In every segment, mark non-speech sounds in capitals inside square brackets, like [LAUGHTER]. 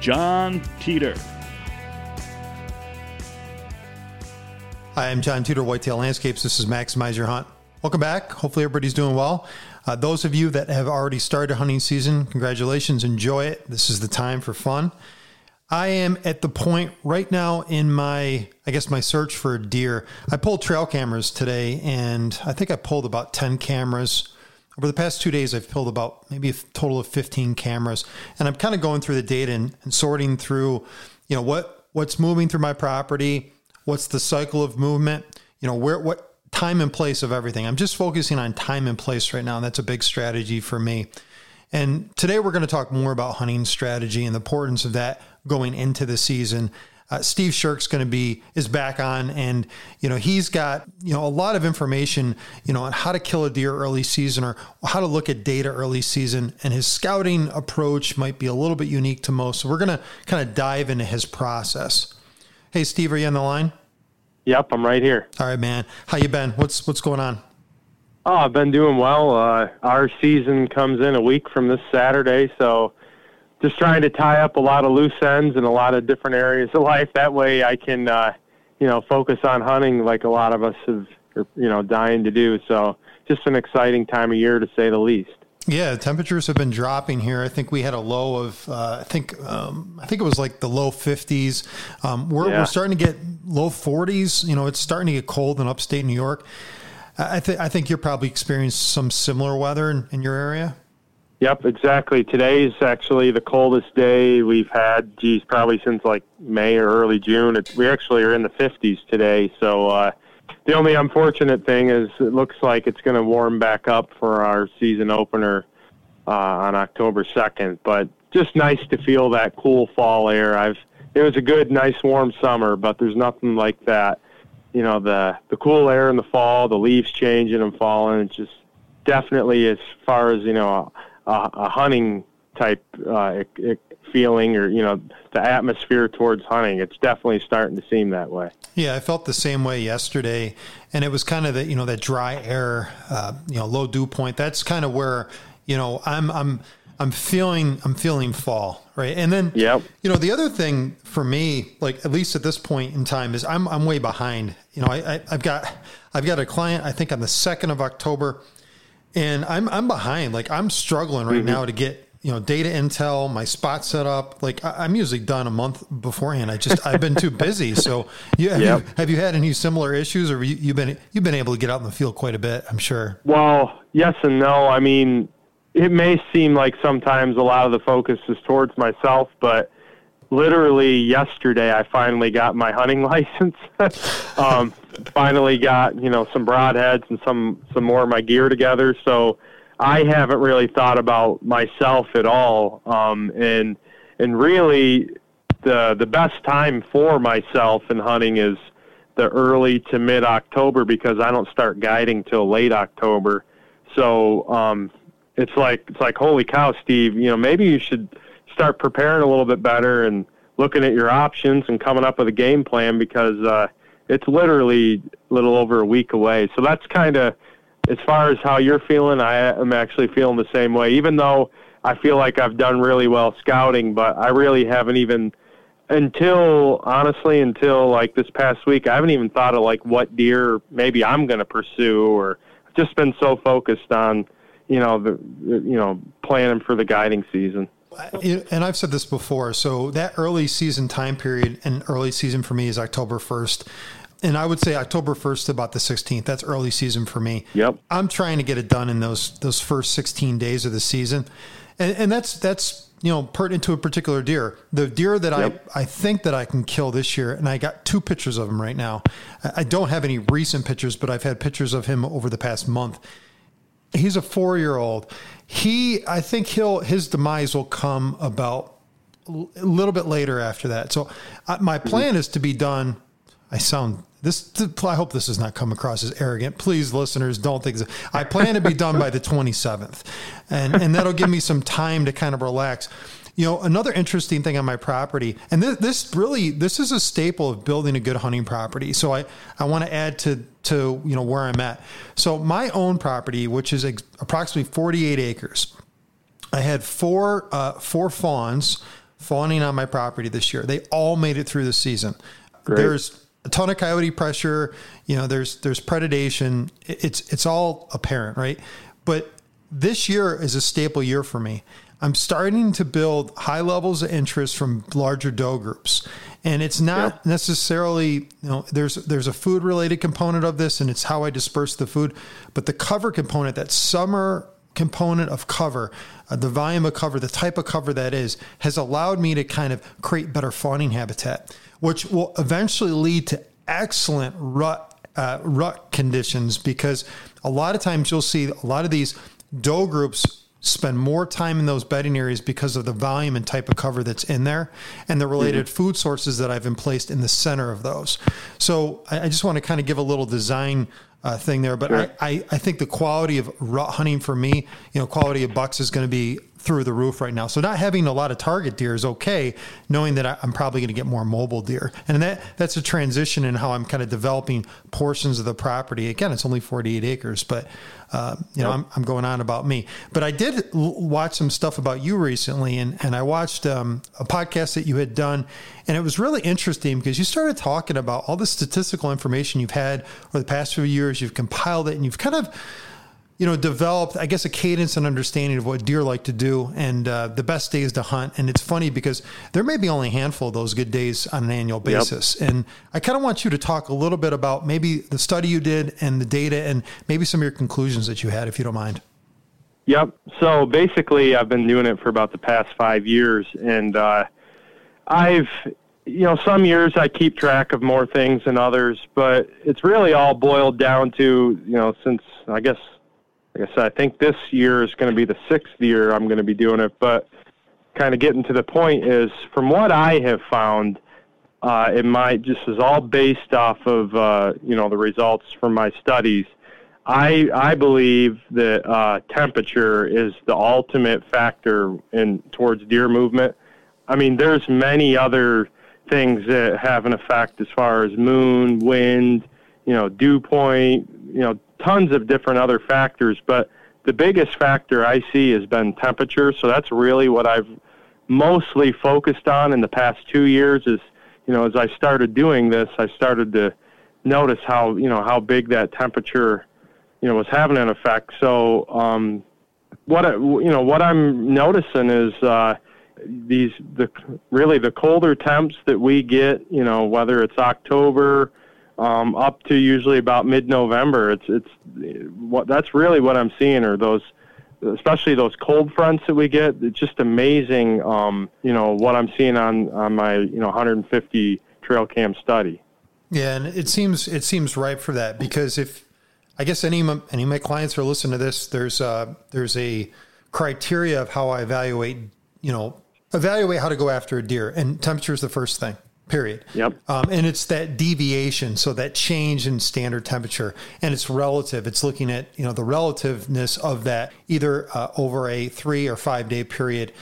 Jon Teater. Hi, I'm Jon Teater, Whitetail Landscapes. This is Maximize Your Hunt. Welcome back. Hopefully, everybody's doing well. Uh, those of you that have already started hunting season, congratulations. Enjoy it. This is the time for fun. I am at the point right now in my, I guess, my search for deer. I pulled trail cameras today, and I think I pulled about 10 cameras. Over the past two days, I've pulled about maybe a total of 15 cameras, and I'm kind of going through the data and, and sorting through, you know, what what's moving through my property, what's the cycle of movement, you know, where what time and place of everything. I'm just focusing on time and place right now, and that's a big strategy for me. And today we're going to talk more about hunting strategy and the importance of that going into the season. Uh, Steve Shirk's going to be is back on, and you know he's got you know a lot of information you know on how to kill a deer early season or how to look at data early season. And his scouting approach might be a little bit unique to most. So we're going to kind of dive into his process. Hey, Steve, are you on the line? Yep, I'm right here. All right, man. How you been? What's what's going on? Oh, I've been doing well. Uh, our season comes in a week from this Saturday, so just trying to tie up a lot of loose ends in a lot of different areas of life. That way, I can, uh, you know, focus on hunting like a lot of us have, are, you know, dying to do. So, just an exciting time of year to say the least. Yeah, temperatures have been dropping here. I think we had a low of, uh, I think, um, I think it was like the low 50s. Um, we're, yeah. we're starting to get low 40s. You know, it's starting to get cold in upstate New York. I think I think you're probably experienced some similar weather in, in your area. Yep, exactly. Today is actually the coldest day we've had, geez, probably since like May or early June. It, we actually are in the 50s today. So uh, the only unfortunate thing is it looks like it's going to warm back up for our season opener uh, on October 2nd. But just nice to feel that cool fall air. I've it was a good, nice, warm summer, but there's nothing like that. You know, the the cool air in the fall, the leaves changing and falling. It's just definitely as far as you know a, a hunting type uh, feeling or you know the atmosphere towards hunting. It's definitely starting to seem that way. Yeah i felt the same way yesterday. And it was kind of that you know that dry air uh, you know low dew point. That's kind of where you know i'm i'm i'm feeling i'm feeling fall right? And then yep. you know the other thing for me like at least at this point in time is i'm i'm way behind. You know i, I i've got i've got a client i think on the 2nd of october and I'm I'm behind. Like I'm struggling right mm-hmm. now to get you know data intel, my spot set up. Like I, am usually done a month beforehand. I just I've been too busy. [LAUGHS] So you, have, yep. you, have you had any similar issues, or you, you've been you've been able to get out in the field quite a bit? I'm sure. Well, yes and no. I mean, it may seem like sometimes a lot of the focus is towards myself, but literally yesterday I finally got my hunting [LAUGHS] license. um, finally got you know some broadheads and some some more of my gear together. So I haven't really thought about myself at all, um, and and really the the best time for myself in hunting is the early to mid October because I don't start guiding till late October. So um, it's like it's like holy cow, Steve. You know maybe you should start preparing a little bit better and looking at your options and coming up with a game plan because uh, it's literally a little over a week away. So that's kind of as far as how you're feeling. I am actually feeling the same way, even though I feel like I've done really well scouting, but I really haven't even until honestly until like this past week I haven't even thought of like what deer maybe I'm going to pursue or just been so focused on you know the you know planning for the guiding season. And I've said this before. So that early season time period and early season for me is October 1st. And I would say October 1st to about the 16th. That's early season for me. Yep. I'm trying to get it done in those those first 16 days of the season. And, and that's that's you know pertinent to a particular deer. The deer that yep. I I think that I can kill this year, and I got two pictures of him right now. I don't have any recent pictures, but I've had pictures of him over the past month. He's a four year old. He I think he'll his demise will come about a little bit later after that. So my plan is to be done. I sound this I hope this does not come across as arrogant. Please, listeners, don't think. I plan to be done by the 27th, and and that'll give me some time to kind of relax. You know, another interesting thing on my property, and this, this really this is a staple of building a good hunting property. So I I want to add to to you know where I'm at. So my own property, which is approximately 48 acres, I had four uh, four fawns fawning on my property this year. They all made it through the season. Great. There's a ton of coyote pressure. You know, there's there's predation. It's it's all apparent, right? But this year is a staple year for me. I'm starting to build high levels of interest from larger doe groups. And it's not yeah. necessarily, you know, there's there's a food related component of this and it's how I disperse the food, but the cover component, that summer component of cover, uh, the volume of cover, the type of cover that is, has allowed me to kind of create better fawning habitat which will eventually lead to excellent rut uh, rut conditions because a lot of times you'll see a lot of these doe groups spend more time in those bedding areas because of the volume and type of cover that's in there and the related mm-hmm. food sources that I've been placed in the center of those. So I, I just want to kind of give a little design uh, thing there, but sure. I, I, I think the quality of rut hunting for me, you know, quality of bucks is going to be through the roof right now. So not having a lot of target deer is okay, knowing that I'm probably going to get more mobile deer. And that that's a transition in how I'm kind of developing portions of the property. Again, it's only 48 acres, but uh, you know, I'm, I'm going on about me. But I did l- watch some stuff about you recently, and and I watched um, a podcast that you had done, and it was really interesting because you started talking about all the statistical information you've had over the past few years. You've compiled it, and you've kind of you know, developed, I guess, a cadence and understanding of what deer like to do and uh, the best days to hunt. And it's funny because there may be only a handful of those good days on an annual basis. Yep. And I kind of want you to talk a little bit about maybe the study you did and the data and maybe some of your conclusions that you had, if you don't mind. Yep. So basically, I've been doing it for about the past five years. And uh, I've, you know, some years I keep track of more things than others, but it's really all boiled down to, you know, since I guess like I said, I think this year is going to be the sixth year I'm going to be doing it. But kind of getting to the point is, from what I have found, uh, it might just is all based off of uh, you know the results from my studies. I I believe that uh, temperature is the ultimate factor in towards deer movement. I mean, there's many other things that have an effect as far as moon, wind, you know, dew point, you know, tons of different other factors, but the biggest factor I see has been temperature. So that's really what I've mostly focused on in the past two years. Is you know, as I started doing this, I started to notice how you know how big that temperature you know was having an effect. So um, what I, you know what I'm noticing is. Uh, these the really the colder temps that we get, you know, whether it's October, um, up to usually about mid-November. It's it's what that's really what I'm seeing are those, especially those cold fronts that we get. It's just amazing, um, you know, what I'm seeing on on my you know 150 trail cam study. Yeah, and it seems it seems ripe for that because if I guess any any of my clients are listening to this, there's a, there's a criteria of how I evaluate, you know, evaluate how to go after a deer, and temperature is the first thing period. Yep. Um, and it's that deviation, so that change in standard temperature, and it's relative. It's looking at you know the relativeness of that either uh, over a three or five day period,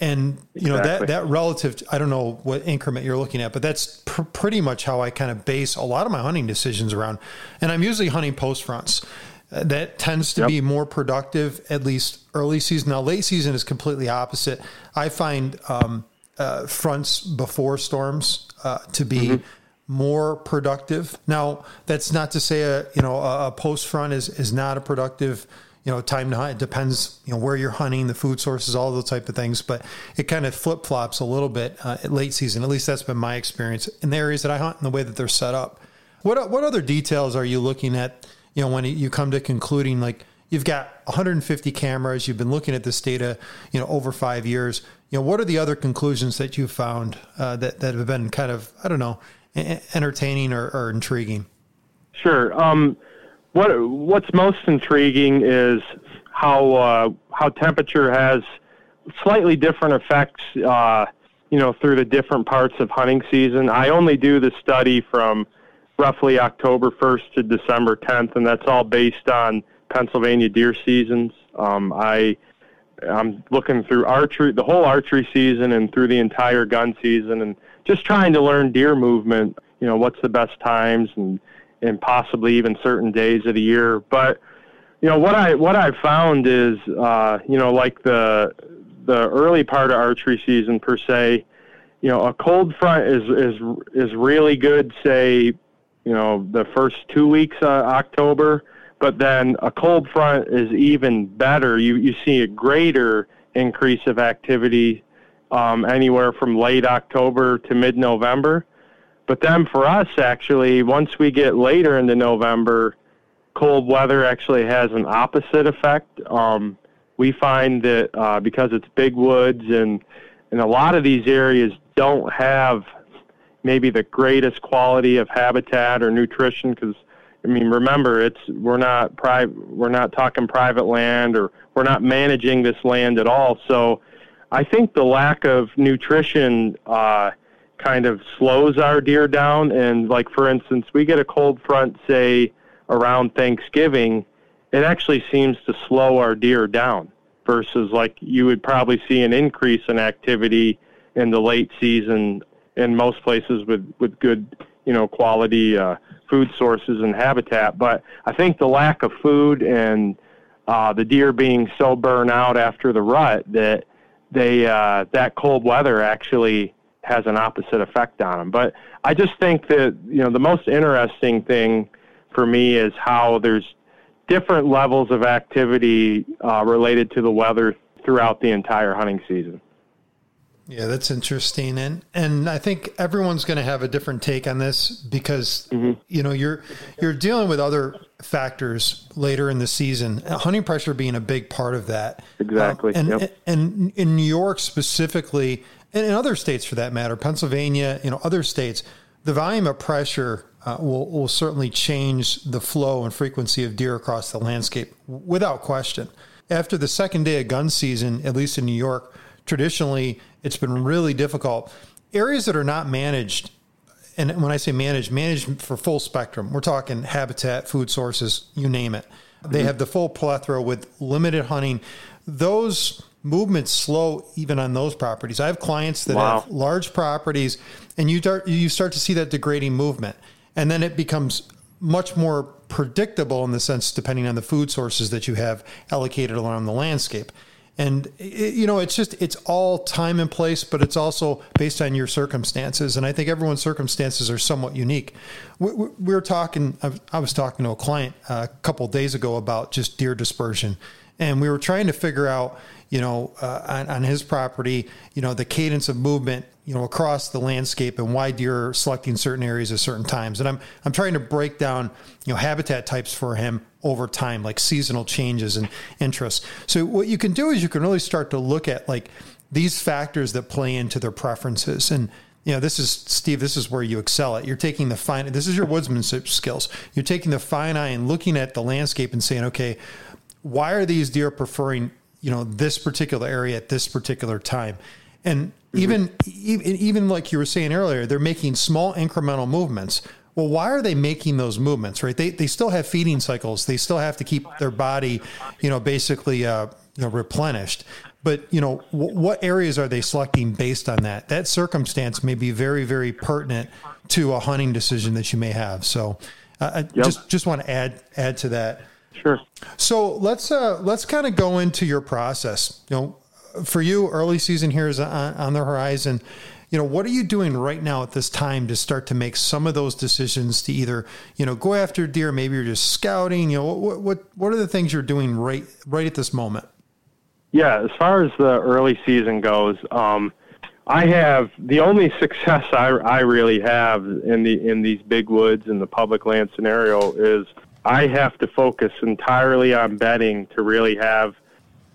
and you know that that relative. I don't know what increment you're looking at, but that's pr- pretty much how I kind of base a lot of my hunting decisions around. And I'm usually hunting post fronts. Uh, that tends to yep. be more productive, at least early season. Now, late season is completely opposite. I find um, uh, fronts before storms uh, to be mm-hmm. more productive. Now, that's not to say a you know a, post front is is not a productive you know, time to hunt. It depends, you know, where you're hunting, the food sources, all those type of things. But it kind of flip flops a little bit uh, at late season. At least that's been my experience in the areas that I hunt and the way that they're set up. What what other details are you looking at? You know, when you come to concluding, like you've got 150 cameras, you've been looking at this data, you know, over five years. You know, what are the other conclusions that you've found uh, that that have been kind of, I don't know, entertaining or, or intriguing? Sure. Um, what what's most intriguing is how uh, how temperature has slightly different effects. Uh, you know, through the different parts of hunting season. I only do the study from roughly October 1st to December 10th, and that's all based on Pennsylvania deer seasons. Um, I I'm looking through archery, the whole archery season, and through the entire gun season, and just trying to learn deer movement. You know, what's the best times and and possibly even certain days of the year. But you know what I what I've found is uh, you know like the the early part of archery season per se. You know, a cold front is is is really good. Say, you know, the first two weeks of October, but then a cold front is even better. You you see a greater increase of activity um, anywhere from late October to mid November. But then for us, actually, once we get later into November, cold weather actually has an opposite effect. Um, we find that uh, because it's big woods and and a lot of these areas don't have maybe the greatest quality of habitat or nutrition because mean remember it's we're not private we're not talking private land or we're not managing this land at all so I think the lack of nutrition uh, kind of slows our deer down. And like for instance, we get a cold front, say around Thanksgiving, it actually seems to slow our deer down versus like you would probably see an increase in activity in the late season in most places with with good you know quality uh, food sources and habitat. But I think the lack of food and uh, the deer being so burnt out after the rut that they uh, that cold weather actually has an opposite effect on them. But I just think that you know the most interesting thing for me is how there's different levels of activity uh, related to the weather throughout the entire hunting season. Yeah, that's interesting, and and I think everyone's going to have a different take on this because mm-hmm. you know you're you're dealing with other factors later in the season. Hunting pressure being a big part of that. Exactly, um, and yep. and in New York specifically, and in other states for that matter, Pennsylvania, you know, other states, the volume of pressure uh, will, will certainly change the flow and frequency of deer across the landscape without question. After the second day of gun season, at least in New York, traditionally it's been really difficult. Areas that are not managed, and when I say managed, managed for full spectrum, we're talking habitat, food sources, you name it. They mm-hmm. have the full plethora with limited hunting. Those movements slow even on those properties. I have clients that wow. have large properties, and you start you start to see that degrading movement, and then it becomes much more predictable in the sense depending on the food sources that you have allocated along the landscape. And it, you know, it's just it's all time and place, but it's also based on your circumstances. And I think everyone's circumstances are somewhat unique. We, we, we were talking. I was talking to a client a couple days ago about just deer dispersion, and we were trying to figure out you know, uh, on, on, his property, you know, the cadence of movement, you know, across the landscape and why deer are selecting certain areas at certain times. And I'm, I'm trying to break down, you know, habitat types for him over time, like seasonal changes and interests. So what you can do is you can really start to look at like these factors that play into their preferences. And, you know, this is Steve, this is where you excel at. You're taking the fine, this is your woodsmanship skills. You're taking the fine eye and looking at the landscape and saying, okay, why are these deer preferring you know this particular area at this particular time and mm-hmm. even even like you were saying earlier they're making small incremental movements well why are they making those movements right they, they still have feeding cycles they still have to keep their body you know basically uh, you know replenished but you know w- what areas are they selecting based on that that circumstance may be very very pertinent to a hunting decision that you may have so uh, I yep. just just want to add add to that Sure. So let's uh, let's kind of go into your process. You know, for you, early season here is on, on the horizon. You know, what are you doing right now at this time to start to make some of those decisions to either, you know, go after deer? Maybe you're just scouting. You know, what what what are the things you're doing right right at this moment? Yeah, as far as the early season goes, um, I have the only [LAUGHS] success I, I really have in the in these big woods and the public land scenario is I have to focus entirely on bedding to really have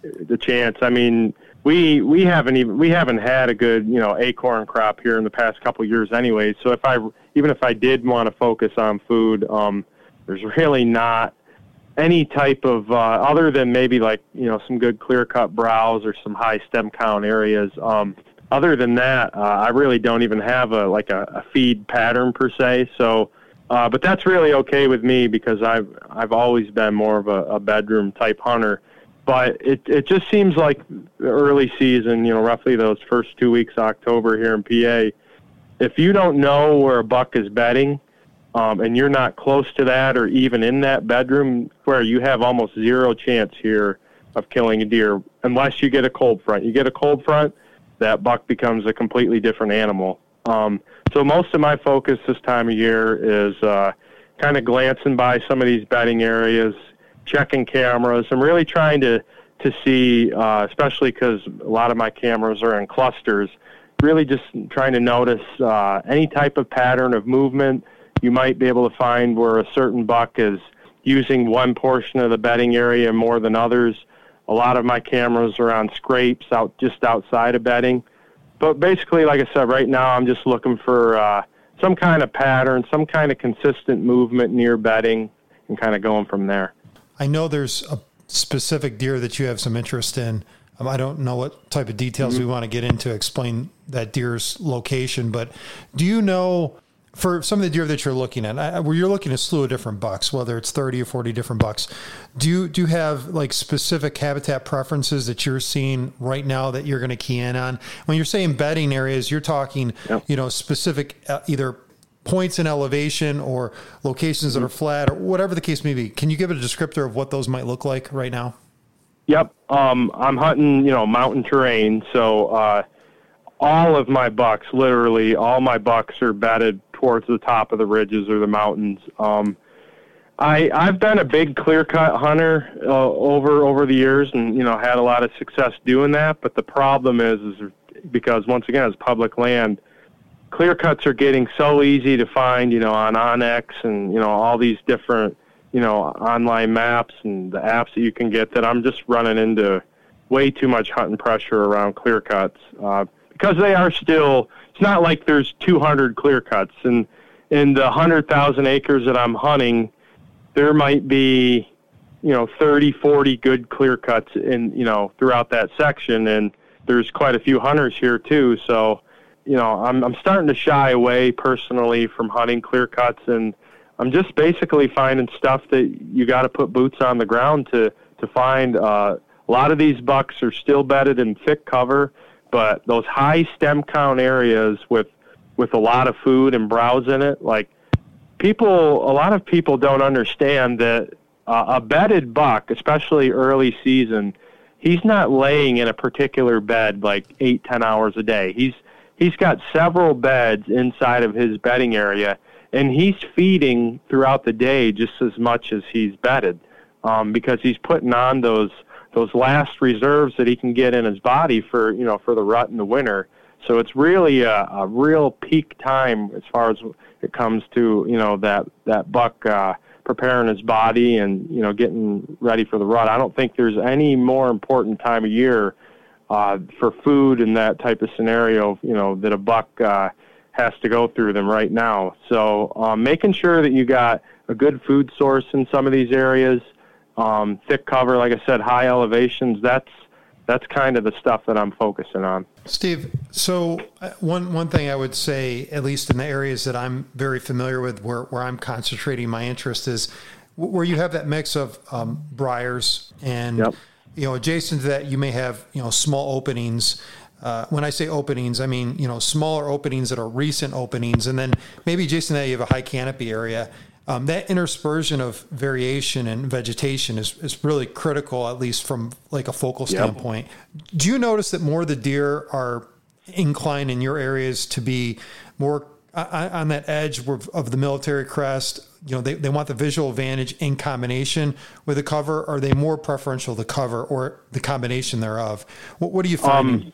the chance. I mean, we we haven't even we haven't had a good you know acorn crop here in the past couple years anyway. So if I even if I did want to focus on food, um, there's [LAUGHS] really not any type of uh, other than maybe like you know some good clear cut browse or some high stem count areas. Um, other than that, uh, I really don't even have a like a, a feed pattern per se. So, uh, but that's really okay with me because I've I've always been more of a, a bedroom type hunter but it it just seems like early season, you know, roughly those first two weeks of October here in PA. If you don't know where a buck is bedding, um, and you're not close to that or even in that bedroom, where you have almost zero chance here of killing a deer unless you get a cold front. You get a cold front, that buck becomes a completely different animal. Um, so most of my focus this time of year is uh, kind of glancing by some of these bedding areas, checking cameras. I'm really trying to to see, uh, especially because a lot of my cameras are in clusters. Really, just trying to notice uh, any type of pattern of movement. You might be able to find where a certain buck is using one portion of the bedding area more than others. A lot of my cameras are on scrapes out just outside of bedding. But basically, like I said, right now I'm just looking for uh, some kind of pattern, some kind of consistent movement near bedding, and kind of going from there. I know there's a specific deer that you have some interest in. Um, I don't know what type of details mm-hmm. we want to get into explain that deer's location, but do you know for some of the deer that you're looking at, I, where you're looking at a slew of different bucks, whether it's 30 or 40 different bucks, do you, do you have like specific habitat preferences that you're seeing right now that you're going to key in on? When you're saying bedding areas, you're talking, you know, specific uh, either points in elevation or locations that are flat or whatever the case may be. Can you give a descriptor of what those might look like right now? Yep. Um, I'm hunting, you know, mountain terrain. So uh, all of my bucks, literally all my bucks are bedded towards the top of the ridges or the mountains. Um, I I've been a big clear cut hunter uh, over over the years, and you know had a lot of success doing that. But the problem is, is because once again, it's public land clear cuts are getting so easy to find, you know, on onX and you know all these different, you know, online maps and the apps that you can get. That I'm just running into way too much hunting pressure around clear cuts uh, because they are still. It's not like there's 200 clear cuts, and in the 100,000 acres that I'm hunting, there might be, you know, 30, 40 good clear cuts in, you know, throughout that section, and there's quite a few hunters here too. So you know, I'm I'm starting to shy away personally from hunting clear cuts, and I'm just basically finding stuff that you got to put boots on the ground to to find. Uh, a lot of these bucks are still bedded in thick cover, but those high stem count areas with with a lot of food and browse in it, like people, a lot of people don't understand that uh, a bedded buck, especially early season, he's not laying in a particular bed like eight ten hours a day. He's he's got several beds inside of his bedding area, and he's feeding throughout the day just as much as he's bedded, um, because he's putting on those those last reserves that he can get in his body for you know for the rut in the winter. So it's really a, a real peak time as far as it comes to you know that that buck uh, preparing his body and you know getting ready for the rut. I don't think there's any more important time of year uh, for food and that type of scenario, you know, that a buck uh, has to go through them right now. So um, making sure that you got a good food source in some of these areas, um, thick cover, like I said, high elevations. That's that's kind of the stuff that I'm focusing on. Steve, so uh, one one thing I would say, at least in the areas that I'm very familiar with, where where I'm concentrating my interest is where you have that mix of um, briars and. Yep you know, adjacent to that, you may have you know small openings. Uh, when I say openings, I mean you know smaller openings that are recent openings, and then maybe adjacent to that you have a high canopy area. Um, that interspersion of variation and vegetation is, is really critical, at least from like a focal standpoint. Yep. Do you notice that more of the deer are inclined in your areas to be more on that edge of the military crest? You know, they, they want the visual advantage in combination with the cover. Or are they more preferential the cover or the combination thereof? What, what do you find? Um,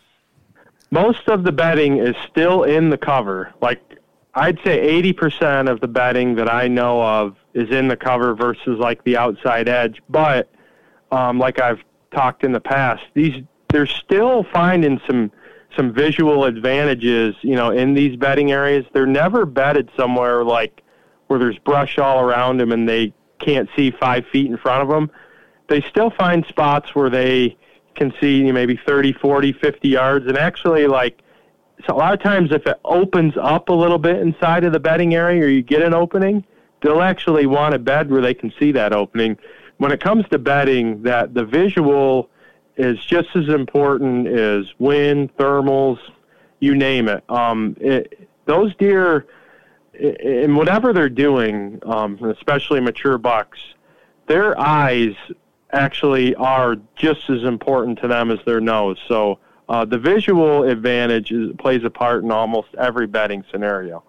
most of the bedding is still in the cover. Like I'd say 80% of the bedding that I know of is in the cover versus like the outside edge. But um, like I've talked in the past, these they're still finding some some visual advantages, you know, in these bedding areas. They're never bedded somewhere like where there's brush all around them and they can't see five feet in front of them. They still find spots where they can see maybe 30, 40, 50 yards, and actually like so a lot of times if it opens up a little bit inside of the bedding area or you get an opening, they'll actually want a bed where they can see that opening. When it comes to bedding, that the visual is just as important as wind, thermals, you name it. Um, it those deer, in whatever they're doing, um, especially mature bucks, their eyes actually are just as important to them as their nose. So uh, the visual advantage is, plays a part in almost every bedding scenario.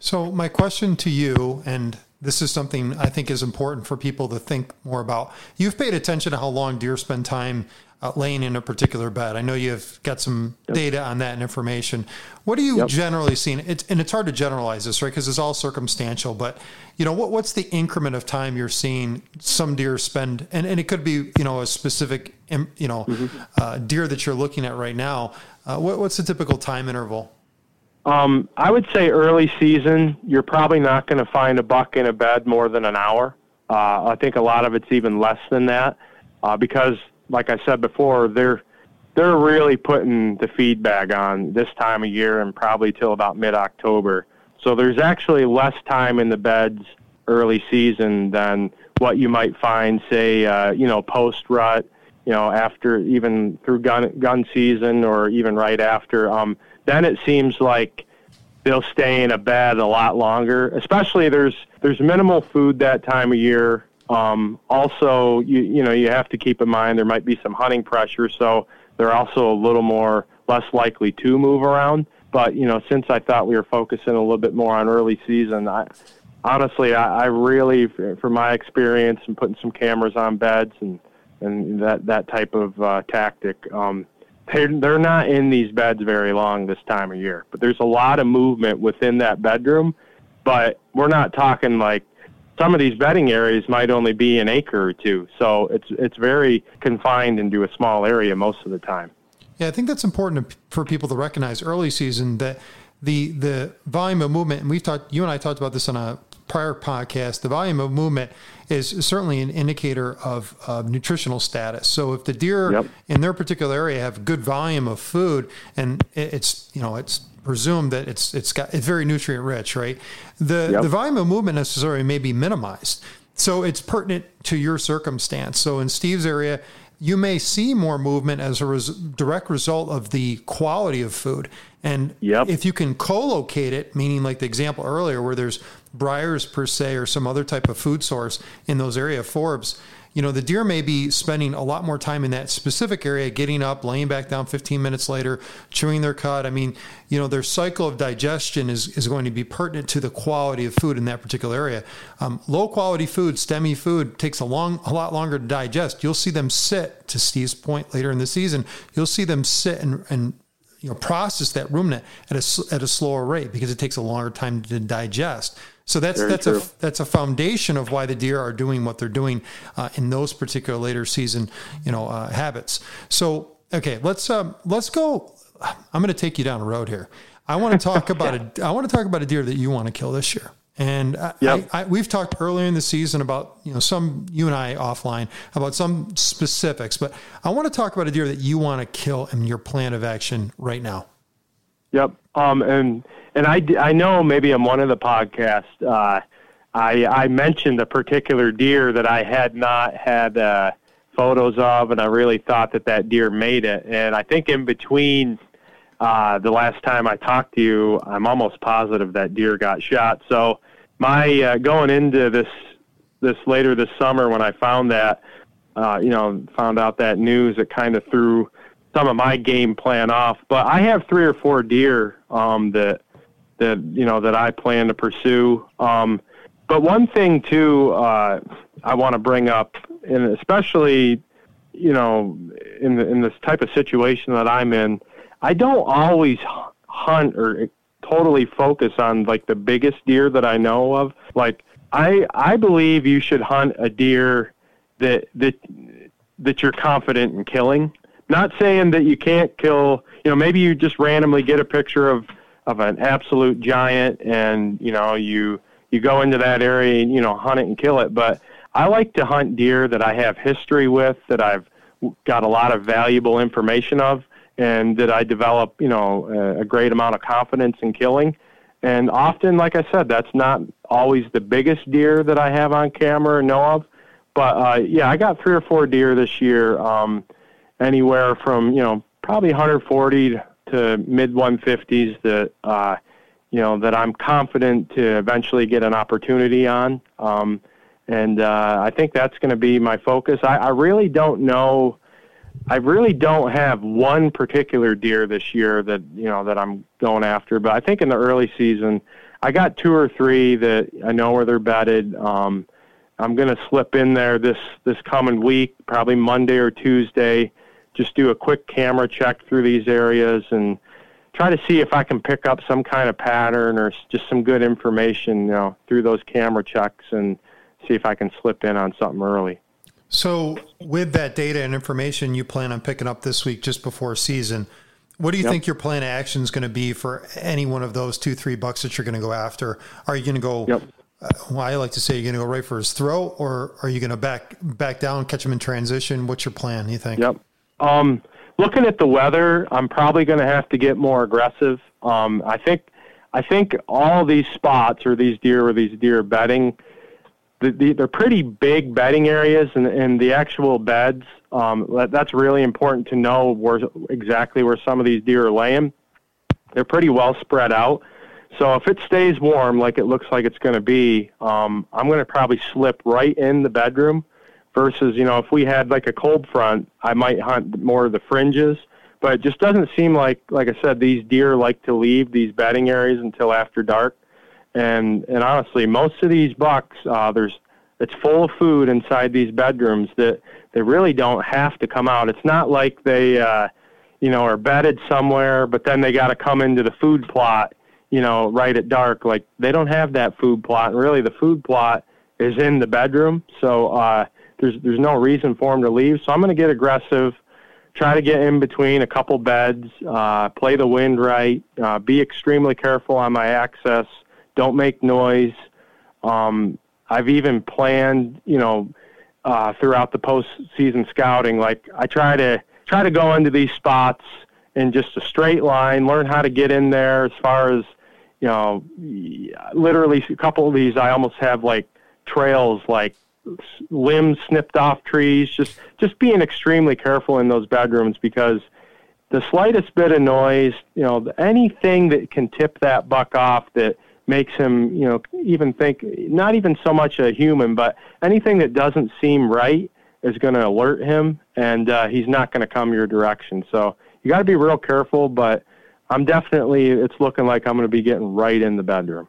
So, my question to you, and this is something I think is important for people to think more about. You've paid attention to how long deer spend time uh, laying in a particular bed. I know you've got some yep. data on that and information. What are you yep. generally seeing? It's, and it's hard to generalize this, right? Because it's all circumstantial. But you know, what, what's the increment of time you're seeing some deer spend? And, and it could be you know a specific you know mm-hmm. uh, deer that you're looking at right now. Uh, what, what's the typical time interval? Um, I would say early season, you're probably not going to find a buck in a bed more than an hour. Uh, I think a lot of it's even less than that uh, because like I said before, they're they're really putting the feed bag on this time of year and probably till about mid October. So there's actually less time in the beds early season than what you might find, say, uh, you know, post rut, you know, after even through gun gun season or even right after. Um, then it seems like they'll stay in a bed a lot longer. Especially there's there's minimal food that time of year. Um, also, you you know you have to keep in mind there might be some hunting pressure, so they're also a little more less likely to move around. But you know, since I thought we were focusing a little bit more on early season, I honestly I, I really, from my experience and putting some cameras on beds and and that that type of uh, tactic, um, they're they're not in these beds very long this time of year. But there's a lot of movement within that bedroom. But we're not talking like some of these bedding areas might only be an acre or two. So it's it's very confined into a small area most of the time. Yeah, I think that's important for people to recognize early season that the the volume of movement, and we've talked, you and I talked about this on a prior podcast. The volume of movement is certainly an indicator of, of nutritional status. So if the deer yep. in their particular area have good volume of food, and it's you know it's presumed that it's it's got it's very nutrient rich, right? The yep. the volume of movement necessarily may be minimized. So it's pertinent to your circumstance. So in Steve's area, you may see more movement as a res- direct result of the quality of food. And yep. if you can co-locate it, meaning like the example earlier where there's briars per se or some other type of food source in those area forbs, you know, the deer may be spending a lot more time in that specific area, getting up, laying back down 15 minutes later, chewing their cud. I mean, you know, their cycle of digestion is, is going to be pertinent to the quality of food in that particular area. Um, low quality food, stemmy food, takes a long, a lot longer to digest. You'll see them sit, to Steve's point later in the season, you'll see them sit and, and you know, process that ruminant at a, at a slower rate because it takes a longer time to digest. So that's Very that's true. a that's a foundation of why the deer are doing what they're doing uh, in those particular later season, you know, uh, habits. So okay, let's um, let's go. I'm going to take you down a road here. I want to [LAUGHS] talk about a I want to talk about a deer that you want to kill this year. And yep. I, I, we've talked earlier in the season about you know some you and I offline about some specifics, but I want to talk about a deer that you want to kill in your plan of action right now. Yep. Um, and and I, I know maybe on one of the podcasts, uh, I, I mentioned a particular deer that I had not had uh, photos of, and I really thought that that deer made it. And I think in between uh, the last time I talked to you, I'm almost positive that deer got shot. So my uh, going into this this later this summer when I found that, uh, you know, found out that news, it kind of threw some of my game plan off. But I have three or four deer um, that that you know that I plan to pursue. Um, but one thing too, uh, I want to bring up, and especially you know in the, in this type of situation that I'm in, I don't always hunt or totally focus on like the biggest deer that I know of. Like I I believe you should hunt a deer that that that you're confident in killing. Not saying that you can't kill, you know, maybe you just randomly get a picture of of an absolute giant and, you know, you you go into that area and, you know, hunt it and kill it, but I like to hunt deer that I have history with, that I've got a lot of valuable information of, and that I develop, you know, a, great amount of confidence in killing. And often, like I said, that's not always the biggest deer that I have on camera or know of. But uh, yeah, I got three or four deer this year, um, anywhere from you know probably 140 to mid 150s that uh, you know that I'm confident to eventually get an opportunity on. Um, and uh, I think that's going to be my focus. I, I really don't know. I really don't have one particular deer this year that you know that I'm going after, but I think in the early season, I got two or three that I know where they're bedded. Um, I'm going to slip in there this this coming week, probably Monday or Tuesday, just do a quick camera check through these areas and try to see if I can pick up some kind of pattern or just some good information, you know, through those camera checks and see if I can slip in on something early. So, with that data and information you plan on picking up this week just before season, what do you yep. think your plan of action is going to be for any one of those two, three bucks that you're going to go after? Are you going to go yep uh, well, I like to say you're going to go right for his throat, or are you going to back back down, catch him in transition? What's your plan? You think? Yep. Um, looking at the weather, I'm probably going to have to get more aggressive. Um, I think I think all these spots or these deer or these deer bedding, the, the, they're pretty big bedding areas, and, and the actual beds. Um, that, that's really important to know where exactly where some of these deer are laying. They're pretty well spread out. So if it stays warm like it looks like it's going to be, um, I'm going to probably slip right in the bedroom. Versus, you know, if we had like a cold front, I might hunt more of the fringes. But it just doesn't seem like, like I said, these deer like to leave these bedding areas until after dark. And and honestly, most of these bucks, uh, there's it's full of food inside these bedrooms that they really don't have to come out. It's not like they, uh, you know, are bedded somewhere, but then they got to come into the food plot you know, right at dark. Like they don't have that food plot, and really the food plot is in the bedroom. So uh, there's there's no reason for them to leave. So I'm going to get aggressive, try to get in between a couple beds, uh, play the wind right, uh, be extremely careful on my access, don't make noise. Um, I've even planned, you know, uh, throughout the postseason scouting, like I try to try to go into these spots in just a straight line, learn how to get in there as far as you know, literally a couple of these, I almost have like trails, like limbs snipped off trees. Just just being extremely careful in those bedrooms because the slightest bit of noise, you know, anything that can tip that buck off that makes him, you know, even think not even so much a human, but anything that doesn't seem right is going to alert him, and uh, he's not going to come your direction. So you got to be real careful, but I'm definitely, it's looking like I'm going to be getting right in the bedroom.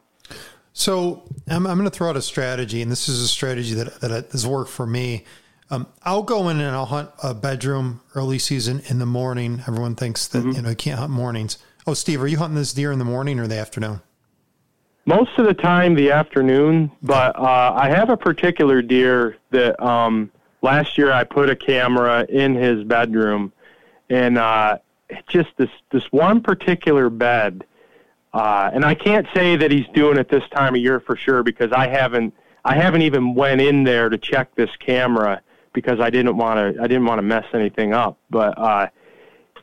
So I'm, I'm going to throw out a strategy, and this is a strategy that, that has worked for me. Um, I'll go in and I'll hunt a bedroom early season in the morning. Everyone thinks that, mm-hmm. you know, you can't hunt mornings. Oh, Steve, are you hunting this deer in the morning or the afternoon? Most of the time, the afternoon, but uh, I have a particular deer that um, last year I put a camera in his bedroom, and uh, just this this one particular bed, uh, and I can't say that he's doing it this time of year for sure because I haven't I haven't even went in there to check this camera because I didn't want to I didn't want to mess anything up. But uh,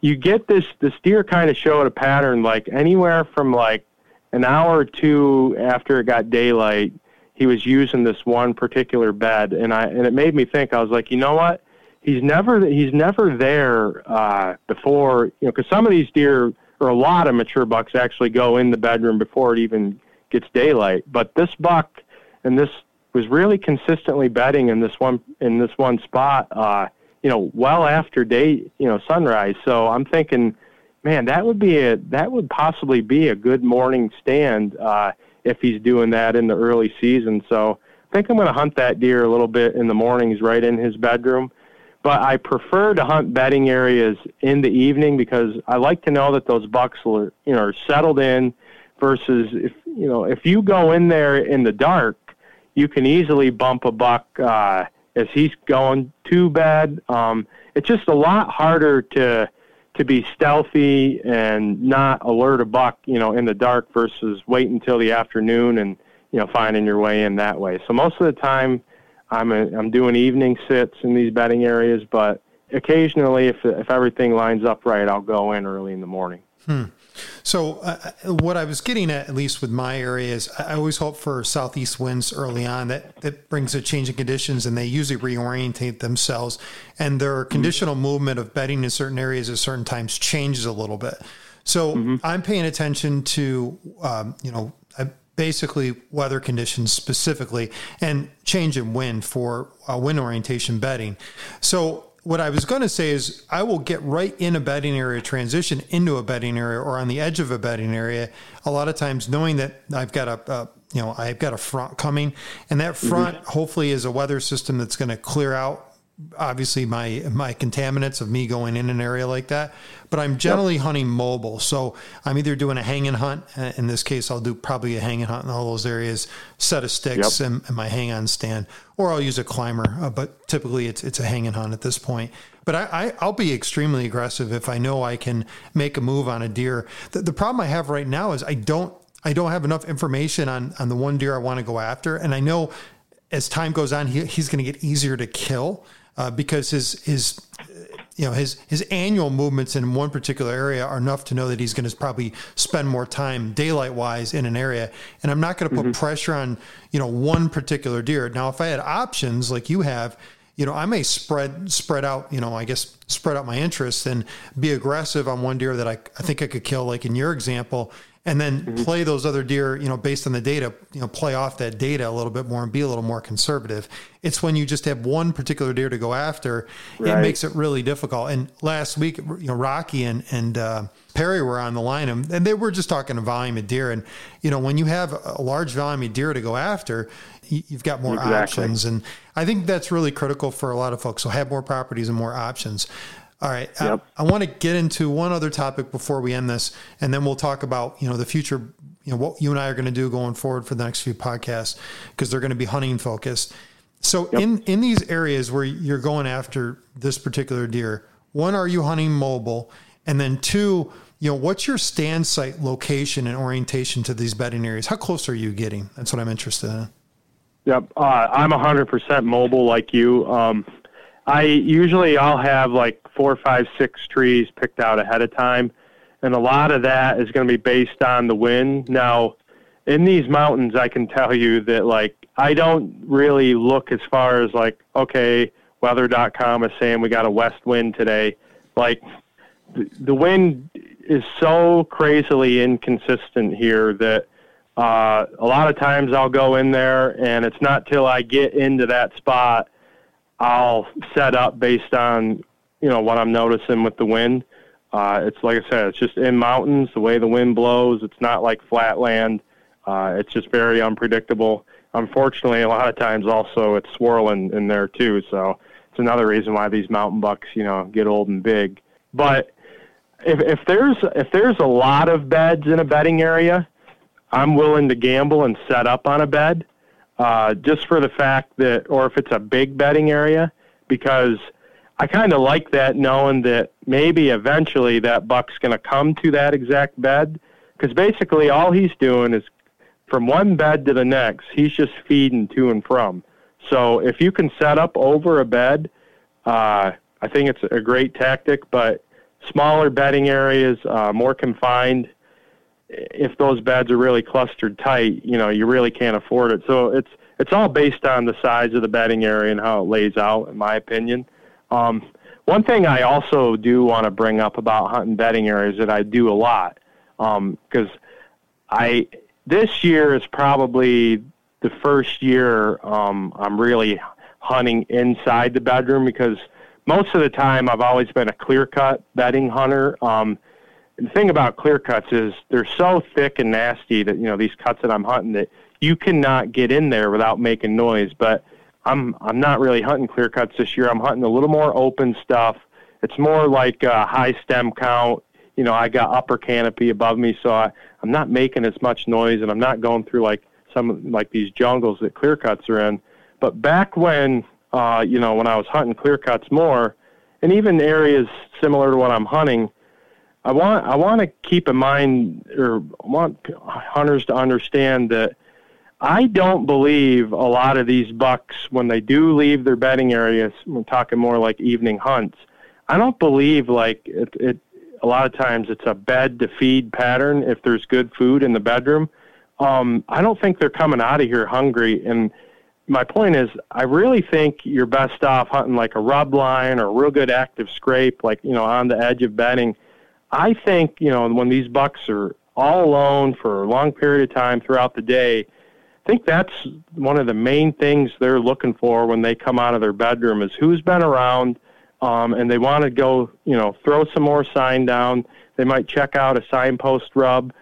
you get this this deer kind of showed a pattern like anywhere from like an hour or two after it got daylight, he was using this one particular bed, and I and it made me think. I was like, you know what? he's never he's never there uh, before you know because some of these deer or a lot of mature bucks actually go in the bedroom before it even gets daylight. But this buck and this was really consistently bedding in this one in this one spot. Uh, you know, well after day, you know, sunrise. So I'm thinking, man, that would be a that would possibly be a good morning stand uh, if he's doing that in the early season. So I think I'm going to hunt that deer a little bit in the mornings, right in his bedroom. But I prefer to hunt bedding areas in the evening because I like to know that those bucks are, you know, are settled in. Versus if you know if you go in there in the dark, you can easily bump a buck uh, as he's going to bed. Um, it's just a lot harder to to be stealthy and not alert a buck, you know, in the dark versus wait until the afternoon and you know finding your way in that way. So most of the time, I'm a, I'm doing evening sits in these bedding areas, but occasionally, if if everything lines up right, I'll go in early in the morning. Hmm. So, uh, what I was getting at, at least with my area, is I always hope for southeast winds early on. That that brings a change in conditions, and they usually reorientate themselves, and their mm-hmm. conditional movement of bedding in certain areas at certain times changes a little bit. So, mm-hmm. I'm paying attention to, um, you know, basically weather conditions specifically, and change in wind for uh, wind orientation bedding. So what I was going to say is I will get right in a bedding area, transition into a bedding area or on the edge of a bedding area. A lot of times knowing that I've got a, a you know, I've got a front coming and that front mm-hmm. hopefully is a weather system that's going to clear out obviously my my contaminants of me going in an area like that but i'm generally yep. hunting mobile. So i'm either doing a hanging hunt uh, in this case i'll do probably a hanging hunt in all those areas set of sticks yep. and, and, my hang on stand or i'll use a climber uh, but typically it's it's a hanging hunt at this point. But I, I will be extremely aggressive if i know i can make a move on a deer. The, the problem i have right now is i don't I don't have enough information on on the one deer I want to go after, and I know as time goes on, he, he's going to get easier to kill uh, because his his you know his his annual movements in one particular area are enough to know that he's going to probably spend more time daylight wise in an area. And i'm not going to put mm-hmm. pressure on you know one particular deer. Now if i had options like you have you know i may spread spread out you know i guess spread out my interests and be aggressive on one deer that i, I think i could kill. Like in your example and then mm-hmm. play those other deer, you know, based on the data, you know, play off that data a little bit more and be a little more conservative. It's when you just have one particular deer to go after, right. it makes it really difficult. And last week, you know, Rocky and and uh, Perry were on the line, and, and they were just talking a volume of deer. And you know, when you have a large volume of deer to go after, you've got more exactly. options. And I think that's really critical for a lot of folks. So have more properties and more options. All right. Yep. I, I want to get into one other topic before we end this, and then we'll talk about you know the future. You know what you and I are going to do going forward for the next few podcasts because they're going to be hunting focused. So yep. in in these areas where you're going after this particular deer, one, are you hunting mobile, and then two, you know, what's your stand site location and orientation to these bedding areas? How close are you getting? That's what I'm interested in. Yep, uh, I'm 100% mobile like you. Um, I usually I'll have like four, five, six trees picked out ahead of time, and a lot of that is going to be based on the wind. Now, in these mountains, I can tell you that like I don't really look as far as like okay, weather.com is saying we got a west wind today. Like the wind is so crazily inconsistent here that uh, a lot of times I'll go in there and it's not till I get into that spot I'll set up based on you know what I'm noticing with the wind. Uh, it's like I said, it's just in mountains. The way the wind blows, it's not like flat land. Uh, it's just very unpredictable. Unfortunately, a lot of times also it's swirling in there too. So it's another reason why these mountain bucks, you know, get old and big. But if if there's if there's a lot of beds in a bedding area, I'm willing to gamble and set up on a bed uh, just for the fact that, or if it's a big bedding area, because I kind of like that knowing that maybe eventually that buck's going to come to that exact bed. Because basically all he's doing is from one bed to the next, he's just feeding to and from. So if you can set up over a bed, uh, I think it's a great tactic, but smaller bedding areas, uh, more confined, if those beds are really clustered tight, you know, you really can't afford it. So it's it's all based on the size of the bedding area and how it lays out, in my opinion. Um, one thing I also do want to bring up about hunting bedding areas that I do a lot, because um, I this year is probably the first year um, I'm really hunting inside the bedroom because most of the time, I've always been a clear cut bedding hunter. Um, the thing about clear cuts is they're so thick and nasty that you know these cuts that I'm hunting that you cannot get in there without making noise. But I'm I'm not really hunting clear cuts this year. I'm hunting a little more open stuff. It's more like a high stem count. You know, I got upper canopy above me, so I, I'm not making as much noise, and I'm not going through like some like these jungles that clear cuts are in. But back when uh, you know when I was hunting clear cuts more, and even areas similar to what I'm hunting, I want I want to keep in mind or want hunters to understand that I don't believe a lot of these bucks when they do leave their bedding areas. We're talking more like evening hunts. I don't believe like it. it a lot of times it's a bed to feed pattern. If there's good food in the bedroom, um, I don't think they're coming out of here hungry. And my point is, I really think you're best off hunting like a rub line or a real good active scrape, like you know on the edge of bedding I think, you know, when these bucks are all alone for a long period of time throughout the day, I think that's one of the main things they're looking for when they come out of their bedroom is who's been around, um, and they want to go, you know, throw some more sign down. They might check out a signpost rub,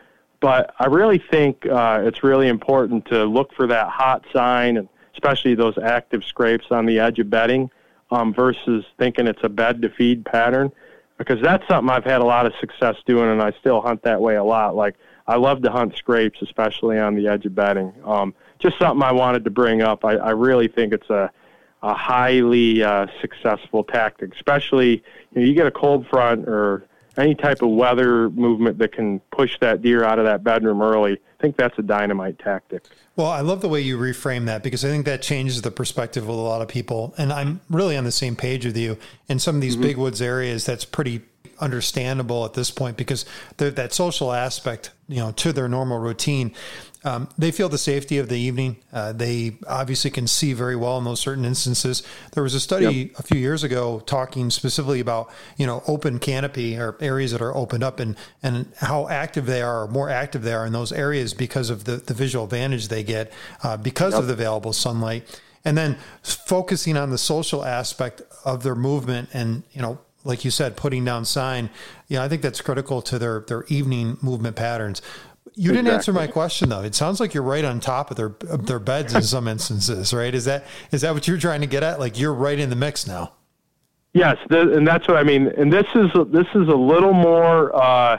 but I really think uh, it's really important to look for that hot sign, and especially those active scrapes on the edge of bedding, um, versus thinking it's a bed to feed pattern because that's something I've had a lot of success doing, and I still hunt that way a lot. Like I love to hunt scrapes, especially on the edge of bedding. Um, just something I wanted to bring up. I, I really think it's a a highly uh, successful tactic, especially you, know, you get a cold front or any type of weather movement that can push that deer out of that bedroom early. I think that's a dynamite tactic. Well, I love the way you reframe that because I think that changes the perspective of a lot of people. And I'm really on the same page with you. In some of these mm-hmm. big woods areas, that's pretty understandable at this point because that social aspect, you know, to their normal routine um, they feel the safety of the evening. Uh, they obviously can see very well in those certain instances. There was a study yep. a few years ago talking specifically about you know open canopy or areas that are opened up and and how active they are, or more active they are in those areas because of the, the visual advantage they get uh, because yep. of the available sunlight. And then focusing on the social aspect of their movement and you know like you said, putting down sign. Yeah, I think that's critical to their their evening movement patterns. You didn't answer my question though. It sounds like you're right on top of their of their beds in some instances, right? Is that is that what you're trying to get at? Like you're right in the mix now. Yes, and that's what I mean. And this is this is a little more uh,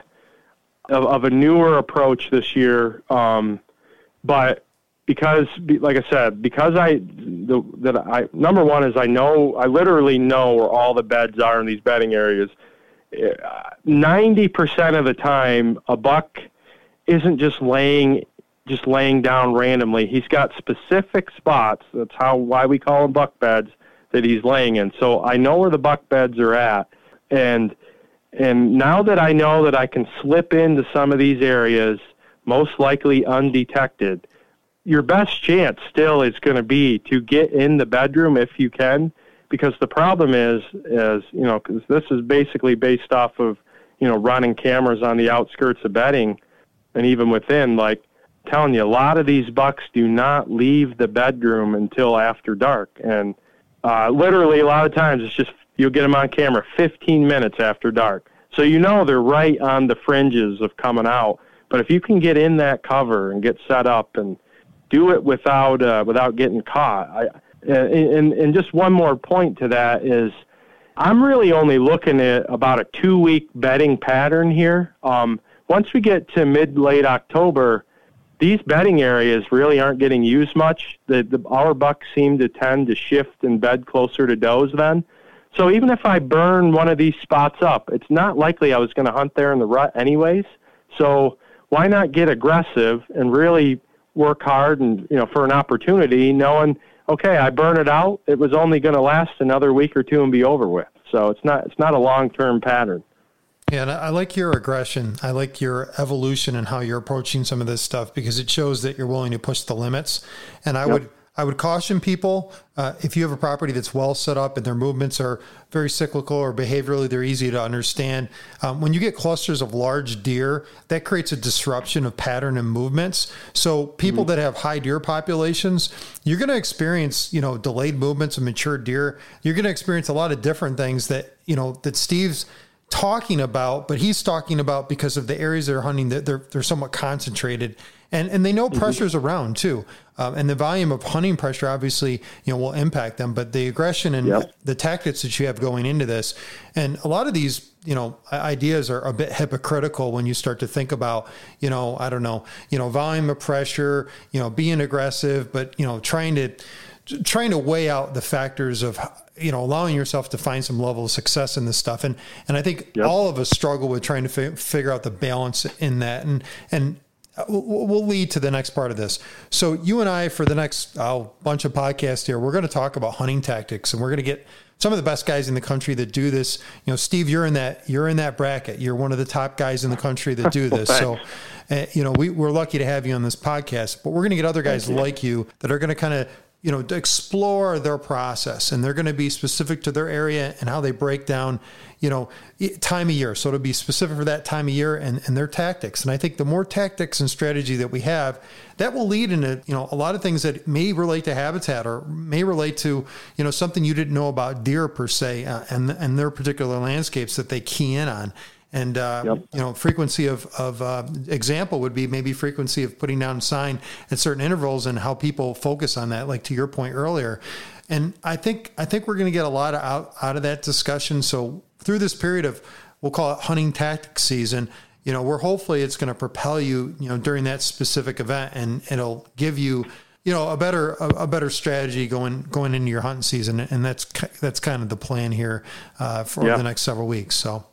of, of, a newer approach this year, um, but because, like I said, because I the, that I number one is I know I literally know where all the beds are in these bedding areas. Uh, ninety percent of the time, a buck isn't just laying just laying down randomly. He's got specific spots. That's how why we call them buck beds that he's laying in. So I know where the buck beds are at, and and now that I know that I can slip into some of these areas, most likely undetected, your best chance still is going to be to get in the bedroom if you can, because the problem is is you know because this is basically based off of you know running cameras on the outskirts of bedding and even within, like telling you, a lot of these bucks do not leave the bedroom until after dark, and uh, literally a lot of times it's just you'll get them on camera 15 minutes after dark. So you know they're right on the fringes of coming out. But if you can get in that cover and get set up and do it without uh, without getting caught, I, and, and just one more point to that is I'm really only looking at about a two week bedding pattern here. Um, once we get to mid late October, these bedding areas really aren't getting used much. The, the our bucks seem to tend to shift and bed closer to does then. So even if I burn one of these spots up, it's not likely I was going to hunt there in the rut anyways. So why not get aggressive and really work hard and you know for an opportunity, knowing okay, I burn it out. It was only going to last another week or two and be over with. So it's not it's not a long term pattern. Yeah, and I like your aggression. I like your evolution and how you're approaching some of this stuff because it shows that you're willing to push the limits. And I yep. would I would caution people uh, if you have a property that's well set up and their movements are very cyclical or behaviorally they're easy to understand. Um, when you get clusters of large deer, that creates a disruption of pattern and movements. So people mm-hmm. that have high deer populations, you're going to experience you know delayed movements of mature deer. You're going to experience a lot of different things that you know that Steve's talking about, but he's talking about because of the areas they're hunting that they're they're somewhat concentrated and and they know mm-hmm. pressure's mm-hmm. around too. Um, and the volume of hunting pressure obviously you know will impact them, but the aggression and yep. the tactics that you have going into this, and a lot of these you know ideas are a bit hypocritical when you start to think about you know I don't know you know volume of pressure, you know being aggressive, but you know trying to trying to weigh out the factors of you know allowing yourself to find some level of success in this stuff and and I think yep. all of us struggle with trying to fi- figure out the balance in that and and we'll lead to the next part of this. So you and I, for the next oh, bunch of podcasts here, we're going to talk about hunting tactics, and we're going to get some of the best guys in the country that do this. You know, Steve, you're in that you're in that bracket. You're one of the top guys in the country that do [LAUGHS] this. so, uh, you know, we, we're lucky to have you on this podcast. But we're going to get other guys you. like you that are going to kind of you know, to explore their process and they're going to be specific to their area and how they break down, you know, time of year. So to be specific for that time of year and, and their tactics. And I think the more tactics and strategy that we have, that will lead into, you know, a lot of things that may relate to habitat or may relate to, you know, something you didn't know about deer per se uh, and, and their particular landscapes that they key in on. And uh, yep. you know, frequency of of uh, example would be maybe frequency of putting down sign at certain intervals and how people focus on that. Like to your point earlier, and I think I think we're going to get a lot of out out of that discussion. So through this period of we'll call it hunting tactics season, you know, we're hopefully it's going to propel you, you know, during that specific event, and it'll give you you know a better a, a, better strategy going going into your hunting season and that's that's kind of the plan here uh, for yeah. the next several weeks so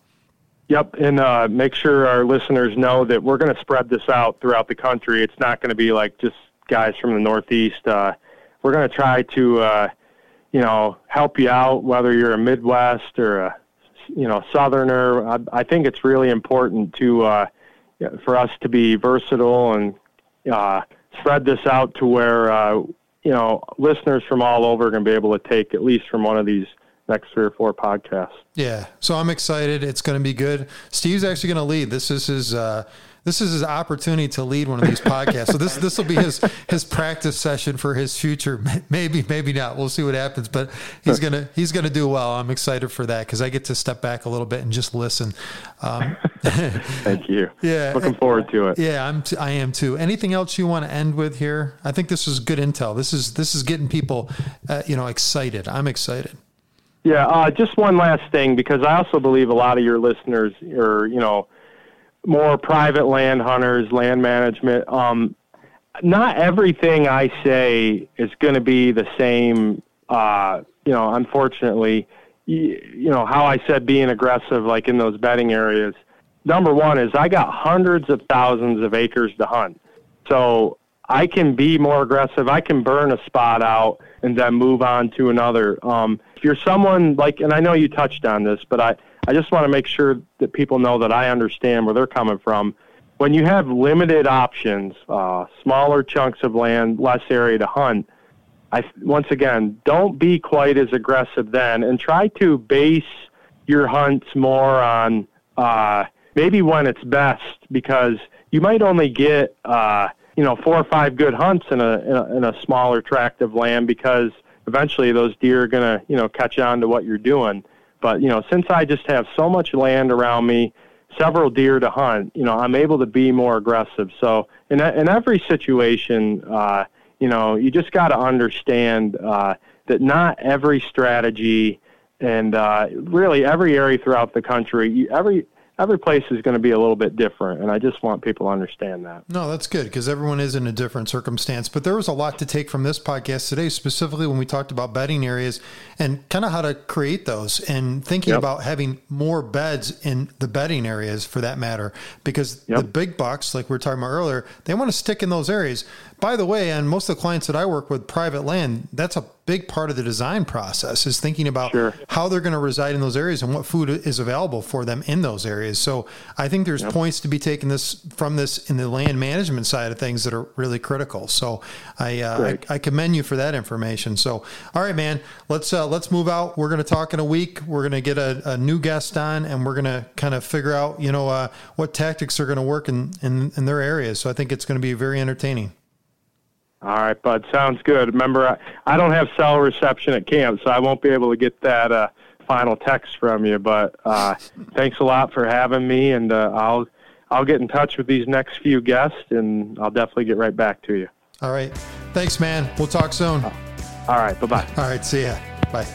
Yep, and uh, make sure our listeners know that we're going to spread this out throughout the country. It's not going to be like just guys from the Northeast. Uh, we're going to try to, uh, you know, help you out whether you're a Midwest or a, you know, Southerner. I, I think it's really important to uh, for us to be versatile and uh, spread this out to where uh, you know listeners from all over are going to be able to take at least from one of these next three or four podcasts. Yeah, so I'm excited. It's going to be good. Steve's actually going to lead. This is his. Uh, this is his opportunity to lead one of these podcasts. So this this will be his his practice session for his future. [LAUGHS] Maybe maybe not. We'll see what happens. But he's gonna he's gonna do well. I'm excited for that because I get to step back a little bit and just listen. Um, [LAUGHS] Thank you. [LAUGHS] Yeah, looking forward to it. Yeah, I'm t- I am too. Anything else you want to end with here? I think this is good intel. This is this is getting people, uh, you know, excited. I'm excited. Yeah, uh, just one last thing because I also believe a lot of your listeners are, you know, more private land hunters, land management. Um, not everything I say is going to be the same. Uh, you know, unfortunately, you, you know how I said being aggressive, like in those bedding areas. Number one is I got hundreds of thousands of acres to hunt, so I can be more aggressive. I can burn a spot out and then move on to another. Um, if you're someone like, and I know you touched on this, but I, I just want to make sure that people know that I understand where they're coming from. When you have limited options, uh, smaller chunks of land, less area to hunt, I once again don't be quite as aggressive then, and try to base your hunts more on uh, maybe when it's best because you might only get uh, you know four or five good hunts in a, in a in a smaller tract of land because eventually those deer are going to you know catch on to what you're doing. But you know since i just have so much land around me several deer to hunt you know i'm able to be more aggressive. So in in every situation uh you know you just got to understand uh that not every strategy and uh really every area throughout the country every every place is going to be a little bit different and i just want people to understand that no that's good because everyone is in a different circumstance but there was a lot to take from this podcast today specifically when we talked about bedding areas and kind of how to create those and thinking yep. about having more beds in the bedding areas for that matter because yep. the big bucks like we were talking about earlier they want to stick in those areas by the way, and most of the clients that I work with, private land, that's a big part of the design process is thinking about Sure. how they're going to reside in those areas and what food is available for them in those areas. So I think there's points to be taken this from this in the land management side of things that are really critical. So I, uh, I I commend you for that information. So all right, man, let's uh, let's move out. We're going to talk in a week. We're going to get a, a new guest on, and we're going to kind of figure out you know uh, what tactics are going to work in, in in their areas. So I think it's going to be very entertaining. All right, bud. Sounds good. Remember, I, I don't have cell reception at camp, so I won't be able to get that uh, final text from you. But uh, [LAUGHS] thanks a lot for having me, and uh, I'll I'll get in touch with these next few guests, and I'll definitely get right back to you. All right, thanks, man. We'll talk soon. All right. Bye bye. All right, see ya. Bye.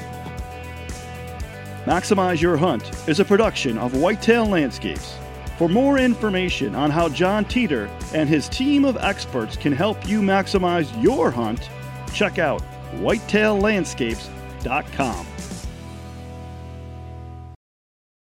Maximize Your Hunt is a production of Whitetail Landscapes. For more information on how Jon Teater and his team of experts can help you maximize your hunt, check out whitetaillandscapes.com.